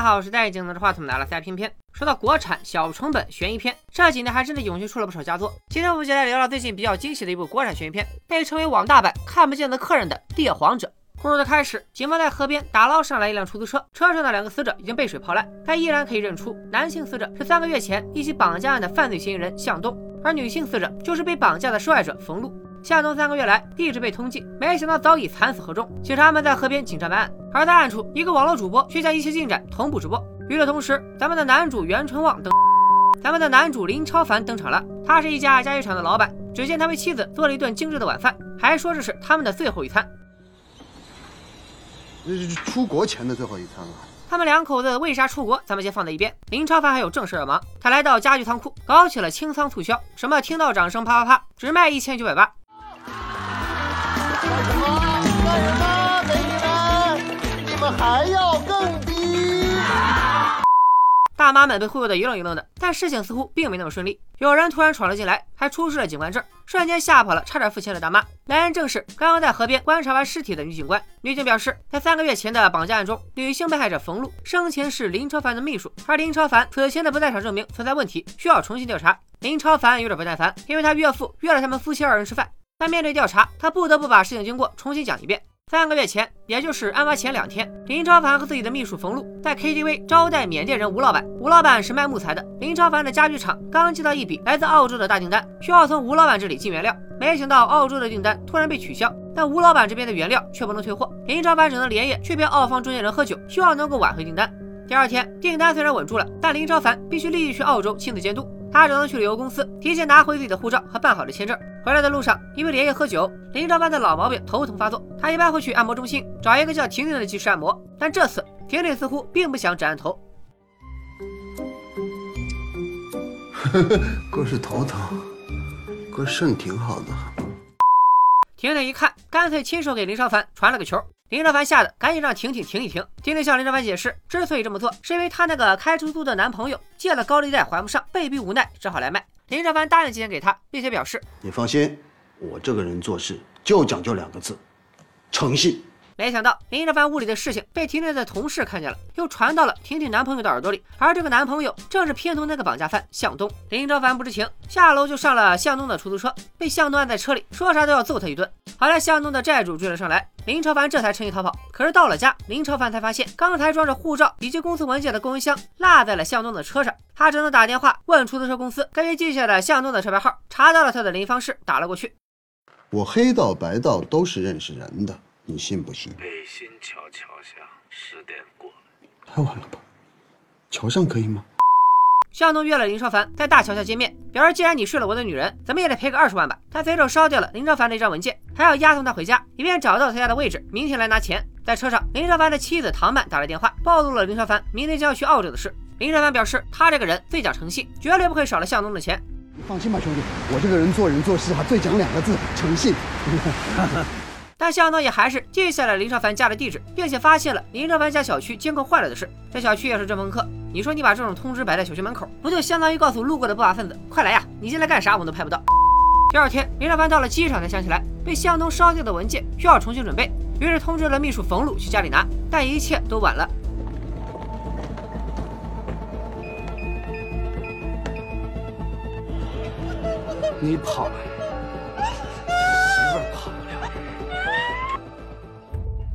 大家好，我是戴眼镜拿着话筒的阿拉斯加片片。说到国产小成本悬疑片，这几年还真的涌现出了不少佳作。今天我们就来聊聊最近比较惊喜的一部国产悬疑片，被称为网大版《看不见的客人》的《猎黄者》。故事的开始，警方在河边打捞上来一辆出租车，车上的两个死者已经被水泡烂，但依然可以认出男性死者是三个月前一起绑架案的犯罪嫌疑人向东，而女性死者就是被绑架的受害者冯露。向东三个月来一直被通缉，没想到早已惨死河中。警察们在河边紧张办案，而在暗处，一个网络主播却将一切进展同步直播。与此同时，咱们的男主袁春旺登，咱们的男主林超凡登场了。他是一家家具厂的老板，只见他为妻子做了一顿精致的晚饭，还说这是他们的最后一餐。这是出国前的最后一餐了。他们两口子为啥出国？咱们先放在一边。林超凡还有正事要忙，他来到家具仓库，搞起了清仓促销。什么听到掌声啪啪啪，只卖一千九百八。大妈们被忽悠得一愣一愣的，但事情似乎并没那么顺利。有人突然闯了进来，还出示了警官证，瞬间吓跑了差点付钱的大妈。来人正是刚刚在河边观察完尸体的女警官。女警表示，在三个月前的绑架案中，女性被害者冯露生前是林超凡的秘书，而林超凡此前的不在场证明存在问题，需要重新调查。林超凡有点不耐烦，因为他岳父约了他们夫妻二人吃饭。但面对调查，他不得不把事情经过重新讲一遍。三个月前，也就是案发前两天，林超凡和自己的秘书冯露在 KTV 招待缅甸人吴老板。吴老板是卖木材的，林超凡的家具厂刚接到一笔来自澳洲的大订单，需要从吴老板这里进原料。没想到澳洲的订单突然被取消，但吴老板这边的原料却不能退货，林超凡只能连夜去骗澳方中间人喝酒，希望能够挽回订单。第二天，订单虽然稳住了，但林超凡必须立即去澳洲亲自监督。他只能去旅游公司提前拿回自己的护照和办好的签证。回来的路上，因为连夜喝酒，林超凡的老毛病头疼发作。他一般会去按摩中心找一个叫婷婷的技师按摩，但这次婷婷似乎并不想只按头。哥是头疼，哥肾挺好的。婷婷一看，干脆亲手给林超凡传了个球。林超凡吓得赶紧让婷婷停一停。婷婷向林超凡解释，之所以这么做，是因为她那个开出租的男朋友借了高利贷还不上，被逼无奈只好来卖。林超凡答应借钱给她，并且表示：“你放心，我这个人做事就讲究两个字，诚信。”没想到林超凡屋里的事情被婷婷的同事看见了，又传到了婷婷男朋友的耳朵里，而这个男朋友正是片头那个绑架犯向东。林超凡不知情，下楼就上了向东的出租车，被向东按在车里，说啥都要揍他一顿。好在向东的债主追了上来，林超凡这才趁机逃跑。可是到了家，林超凡才发现刚才装着护照以及公司文件的公文箱落在了向东的车上，他只能打电话问出租车公司，根据记下的向东的车牌号，查到了他的联系方式，打了过去。我黑道白道都是认识人的。你信不信？北新桥桥下十点过，太晚了吧？桥上可以吗？向东约了林超凡在大桥下见面，表示既然你睡了我的女人，怎么也得赔个二十万吧。他随手烧掉了林超凡的一张文件，还要押送他回家，以便找到他家的位置，明天来拿钱。在车上，林超凡的妻子唐曼打来电话，暴露了林超凡明天将要去澳洲的事。林超凡表示，他这个人最讲诚信，绝对不会少了向东的钱。放心吧，兄弟，我这个人做人做事啊，最讲两个字，诚信。但向东也还是记下了林少凡家的地址，并且发现了林少凡家小区监控坏了的事。这小区也是正风客，你说你把这种通知摆在小区门口，不就相当于告诉路过的不法分子，快来呀！你进来干啥？我们都拍不到。第二天，林少凡到了机场才想起来，被向东烧掉的文件需要重新准备，于是通知了秘书冯路去家里拿，但一切都晚了。你跑了。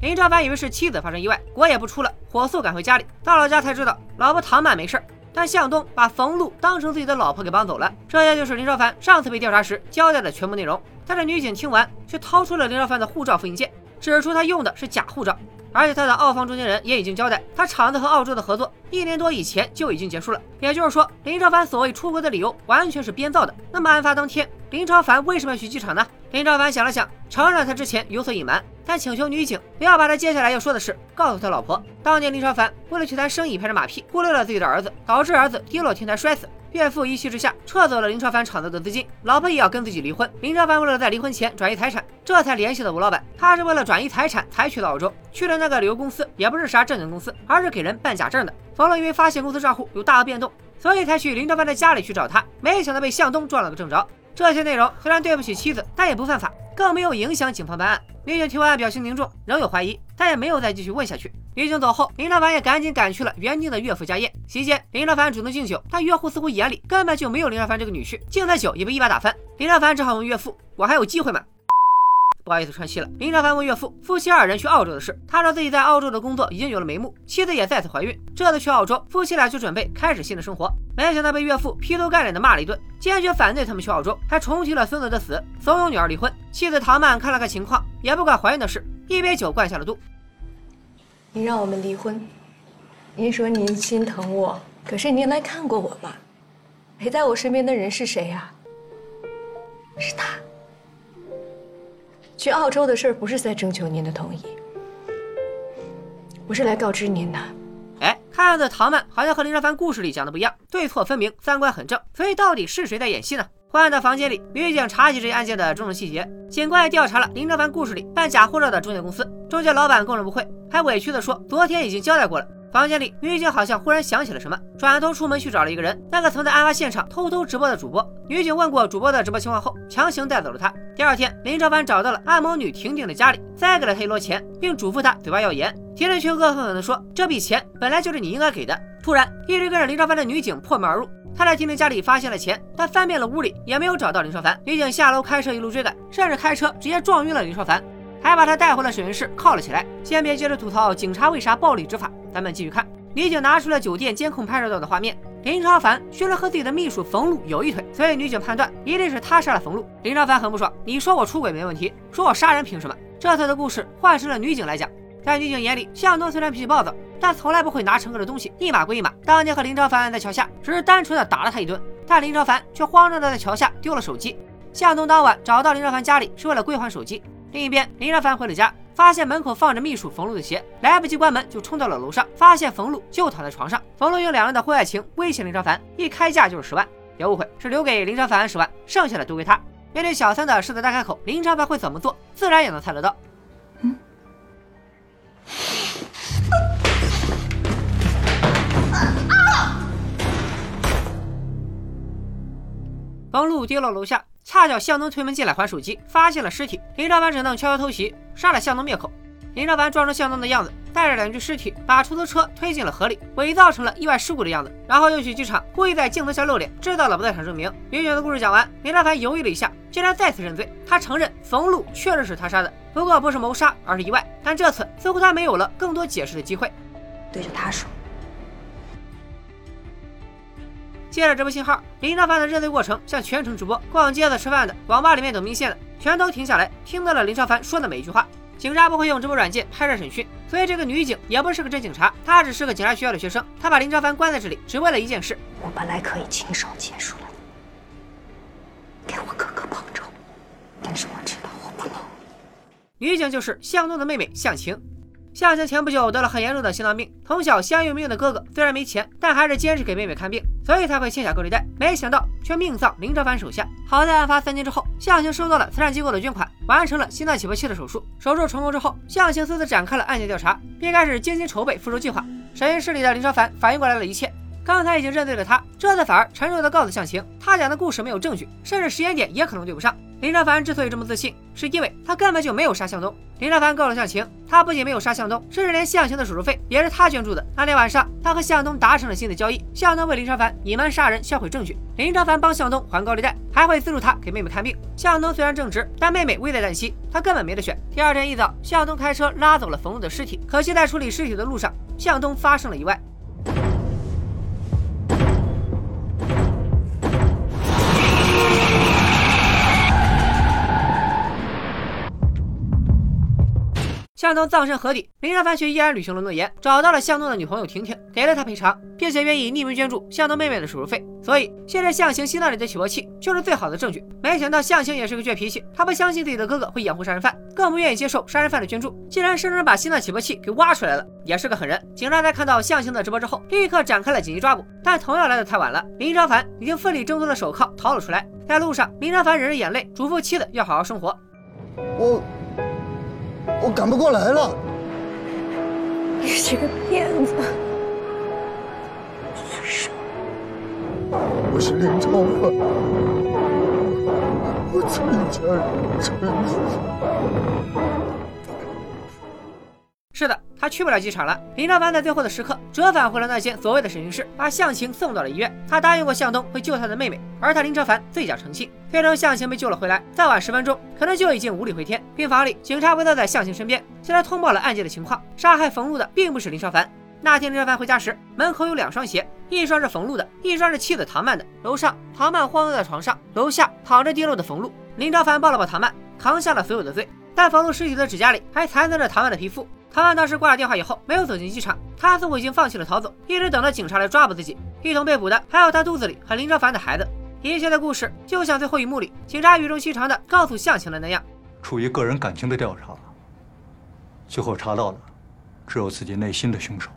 林超凡以为是妻子发生意外，国也不出了，火速赶回家里。到了家才知道，老婆唐曼没事但向东把冯露当成自己的老婆给绑走了。这些就是林超凡上次被调查时交代的全部内容。但是女警听完，却掏出了林超凡的护照复印件，指出他用的是假护照。而且他的澳方中间人也已经交代，他厂子和澳洲的合作一年多以前就已经结束了。也就是说，林超凡所谓出国的理由完全是编造的。那么案发当天，林超凡为什么要去机场呢？林超凡想了想，承认他之前有所隐瞒，但请求女警不要把他接下来要说的事告诉他老婆。当年林超凡为了去谈生意拍着马屁，忽略了自己的儿子，导致儿子跌落天台摔死。岳父一气之下撤走了林超凡厂子的资金，老婆也要跟自己离婚。林超凡为了在离婚前转移财产，这才联系了吴老板。他是为了转移财产才去的澳洲，去的那个旅游公司也不是啥正经公司，而是给人办假证的。冯乐因为发现公司账户有大额变动，所以才去林超凡的家里去找他，没想到被向东撞了个正着。这些内容虽然对不起妻子，但也不犯法。更没有影响警方办案。民警听完表情凝重，仍有怀疑，但也没有再继续问下去。民警走后，林老板也赶紧赶去了原定的岳父家宴。席间，林老板主动敬酒，但岳父似乎眼里根本就没有林老板这个女婿，敬的酒也被一把打翻。林老板只好问岳父：“我还有机会吗？”不好意思串戏了。林超凡问岳父，夫妻二人去澳洲的事。他说自己在澳洲的工作已经有了眉目，妻子也再次怀孕。这次去澳洲，夫妻俩就准备开始新的生活。没想到被岳父劈头盖脸的骂了一顿，坚决反对他们去澳洲，还重提了孙子的死，怂恿女儿离婚。妻子唐曼看了看情况，也不管怀孕的事，一杯酒灌下了肚。你让我们离婚，您说您心疼我，可是您来看过我吗？陪在我身边的人是谁呀？是他。去澳洲的事儿不是在征求您的同意，我是来告知您的。哎，看着唐曼好像和林超凡故事里讲的不一样，对错分明，三观很正。所以到底是谁在演戏呢？换到房间里，女警查起这案件的种种细节，警官也调查了林超凡故事里办假护照的中介公司，中介老板供认不讳，还委屈的说昨天已经交代过了。房间里，女警好像忽然想起了什么，转头出门去找了一个人，那个曾在案发现场偷偷直播的主播。女警问过主播的直播情况后，强行带走了他。第二天，林超凡找到了按摩女婷婷的家里，塞给了她一摞钱，并嘱咐她嘴巴要严。婷婷却恶狠狠地说：“这笔钱本来就是你应该给的。”突然，一直跟着林超凡的女警破门而入，她在婷婷家里发现了钱，但翻遍了屋里也没有找到林超凡。女警下楼开车一路追赶，甚至开车直接撞晕了林超凡。还把他带回了审讯室铐了起来。先别接着吐槽警察为啥暴力执法，咱们继续看。女警拿出了酒店监控拍摄到的画面，林超凡居然和自己的秘书冯路有一腿，所以女警判断一定是他杀了冯路。林超凡很不爽，你说我出轨没问题，说我杀人凭什么？这次的故事换成了女警来讲，在女警眼里，向东虽然脾气暴躁，但从来不会拿乘客的东西，一码归一码。当年和林超凡在桥下，只是单纯的打了他一顿，但林超凡却慌张的在桥下丢了手机。向东当晚找到林超凡家里，是为了归还手机。另一边，林超凡回了家，发现门口放着秘书冯路的鞋，来不及关门就冲到了楼上，发现冯路就躺在床上。冯路用两人的婚外情威胁林超凡，一开价就是十万，别误会，是留给林超凡十万，剩下的都归他。面对小三的狮子大开口，林超凡会怎么做？自然也能猜得到。嗯。冯路跌落楼下。恰巧向东推门进来还手机，发现了尸体。林超凡只能悄悄偷袭，杀了向东灭口。林超凡装成向东的样子，带着两具尸体，把出租车推进了河里，伪造成了意外事故的样子，然后又去机场，故意在镜头下露脸，制造了不在场证明。女警的故事讲完，林超凡犹豫了一下，竟然再次认罪。他承认冯路确实是他杀的，不过不是谋杀，而是意外。但这次似乎他没有了更多解释的机会。对着他说。接着直播信号，林超凡的认罪过程像全程直播，逛街的、吃饭的、网吧里面等明线的，全都停下来听到了林超凡说的每一句话。警察不会用直播软件拍摄审讯，所以这个女警也不是个真警察，她只是个警察学校的学生。她把林超凡关在这里，只为了一件事。我本来可以亲手结束了你，给我哥哥报仇，但是我知道我不能。女警就是向东的妹妹向晴。向晴前不久得了很严重的心脏病，从小相依为命的哥哥虽然没钱，但还是坚持给妹妹看病，所以才会欠下高利贷。没想到却命丧林超凡手下。好在案发三年之后，向晴收到了慈善机构的捐款，完成了心脏起搏器的手术。手术成功之后，向晴私自展开了案件调查，并开始精心筹备复仇计划。审讯室里的林超凡反应过来了一切，刚才已经认罪的他，这次反而沉重的告诉向晴，他讲的故事没有证据，甚至时间点也可能对不上。林超凡之所以这么自信，是因为他根本就没有杀向东。林超凡告诉向晴，他不仅没有杀向东，甚至连向晴的手术费也是他捐助的。那天晚上，他和向东达成了新的交易：向东为林超凡隐瞒杀人、销毁证据，林超凡帮向东还高利贷，还会资助他给妹妹看病。向东虽然正直，但妹妹危在旦夕，他根本没得选。第二天一早，向东开车拉走了冯路的尸体，可惜在处理尸体的路上，向东发生了意外。向东葬身河底，林超凡却依然履行了诺言，找到了向东的女朋友婷婷，给了。他赔偿，并且愿意匿名捐助向东妹妹的手术费。所以现在向晴心脏里的起搏器就是最好的证据。没想到向晴也是个倔脾气，他不相信自己的哥哥会掩护杀人犯，更不愿意接受杀人犯的捐助，竟然生生把心脏起搏器给挖出来了，也是个狠人。警察在看到向晴的直播之后，立刻展开了紧急抓捕，但同样来的太晚了，林超凡已经奋力挣脱了手铐，逃了出来。在路上，林超凡忍着眼泪，嘱咐妻子要好好生活。我。我赶不过来了。你是个骗子。我是林超凡，我最佳人选。是的，他去不了机场了。林超凡在最后的时刻折返回了那间所谓的审讯室，把向晴送到了医院。他答应过向东会救他的妹妹，而他林超凡最讲诚信。最终向晴被救了回来，再晚十分钟可能就已经无力回天。病房里，警察围坐在向晴身边，向他通报了案件的情况。杀害冯路的并不是林超凡。那天林超凡回家时，门口有两双鞋，一双是冯路的，一双是妻子唐曼的。楼上唐曼慌坐在床上，楼下躺着跌落的冯路。林超凡抱了抱唐曼，扛下了所有的罪。但冯路尸体的指甲里还残存着唐曼的皮肤。唐曼当时挂了电话以后，没有走进机场，他似乎已经放弃了逃走，一直等着警察来抓捕自己。一同被捕的还有他肚子里和林超凡的孩子。一切的故事就像最后一幕里警察语重心长的告诉向晴的那样：出于个人感情的调查，最后查到的只有自己内心的凶手。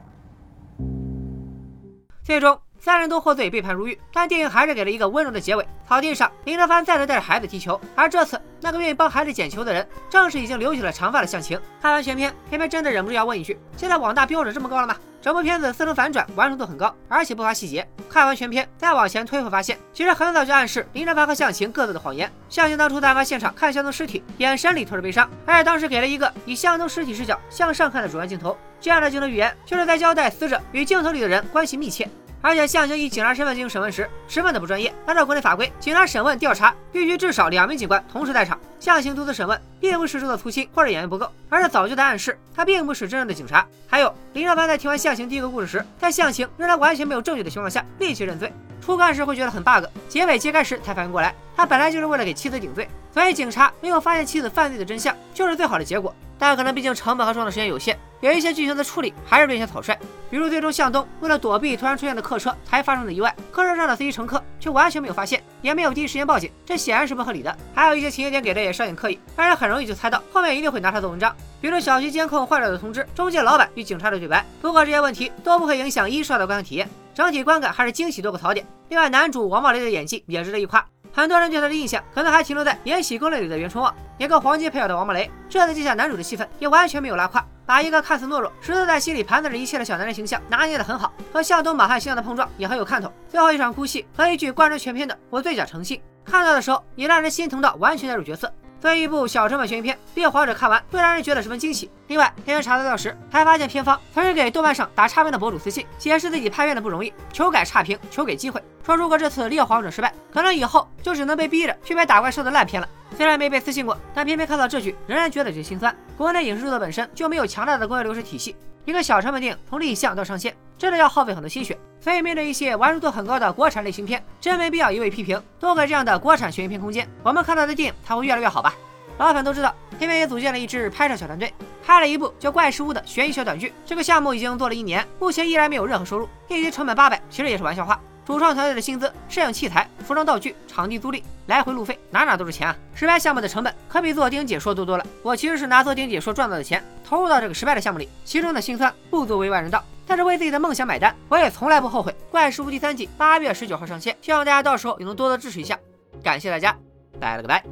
最终。三人都获罪，被判入狱，但电影还是给了一个温柔的结尾。草地上，林德凡再次带着孩子踢球，而这次那个愿意帮孩子捡球的人，正是已经留起了长发的向晴。看完全片，偏偏真的忍不住要问一句：现在网大标准这么高了吗？整部片子似曾反转，完成度很高，而且不乏细节。看完全片，再往前推会发现，其实很早就暗示林德凡和向晴各自的谎言。向晴当初在案发现场看向东尸体，眼神里透着悲伤，而且当时给了一个以向东尸体视角向上看的主观镜头。这样的镜头语言，就是在交代死者与镜头里的人关系密切。而且向晴以警察身份进行审问时，十分的不专业。按照国内法规，警察审问调查必须至少两名警官同时在场。向晴独自审问，并不是做的粗心或者演员不够，而是早就在暗示他并不是真正的警察。还有林少凡在听完向晴第一个故事时，在向晴仍然完全没有证据的情况下立即认罪。初看时会觉得很 bug，结尾揭开时才反应过来，他本来就是为了给妻子顶罪，所以警察没有发现妻子犯罪的真相就是最好的结果。但可能毕竟成本和创作时间有限，有一些剧情的处理还是略显草率。比如最终向东为了躲避突然出现的客车才发生的意外，客车上的司机乘客却完全没有发现，也没有第一时间报警，这显然是不合理的。还有一些情节点给的也稍显刻意，让人很容易就猜到后面一定会拿它做文章。比如小区监控坏了的通知，中介老板与警察的对白。不过这些问题都不会影响一刷的观看体验，整体观感还是惊喜多过槽点。另外男主王宝雷的演技也值得一夸。很多人对他的印象可能还停留在《延禧攻略》里的袁春望，演个黄金配角的王八雷，这次接下男主的戏份也完全没有拉胯，把一个看似懦弱、实则在心里盘算着一切的小男人形象拿捏得很好，和向东马汉形象的碰撞也很有看头。最后一场哭戏和一句贯穿全片的“我最讲诚信”，看到的时候也让人心疼到完全带入角色。作为一部小成本悬疑片，《猎黄者》看完会让人觉得十分惊喜。另外，片源查资料时还发现，片方曾是给豆瓣上打差评的博主私信，解释自己拍片的不容易，求改差评，求给机会。说如果这次《猎黄者》失败，可能以后就只能被逼着去拍打怪兽的烂片了。虽然没被私信过，但偏偏看到这句，仍然觉得有些心酸。国内影视制作本身就没有强大的工业流水体系，一个小成本电影从立项到上线，真的要耗费很多心血。所以面对一些完成度很高的国产类型片，真没必要一味批评，多给这样的国产悬疑片空间，我们看到的电影才会越来越好吧。老粉都知道，片片也组建了一支拍摄小团队，拍了一部叫《怪事屋》的悬疑小短剧。这个项目已经做了一年，目前依然没有任何收入，一集成本八百，其实也是玩笑话。主创团队的薪资、摄影器材、服装道具、场地租赁、来回路费，哪哪都是钱啊！失败项目的成本可比做电影解说多多了。我其实是拿做电影解说赚到的钱，投入到这个失败的项目里，其中的辛酸不足为外人道。但是为自己的梦想买单，我也从来不后悔。《怪事屋》第三季八月十九号上线，希望大家到时候也能多多支持一下。感谢大家，拜了个拜。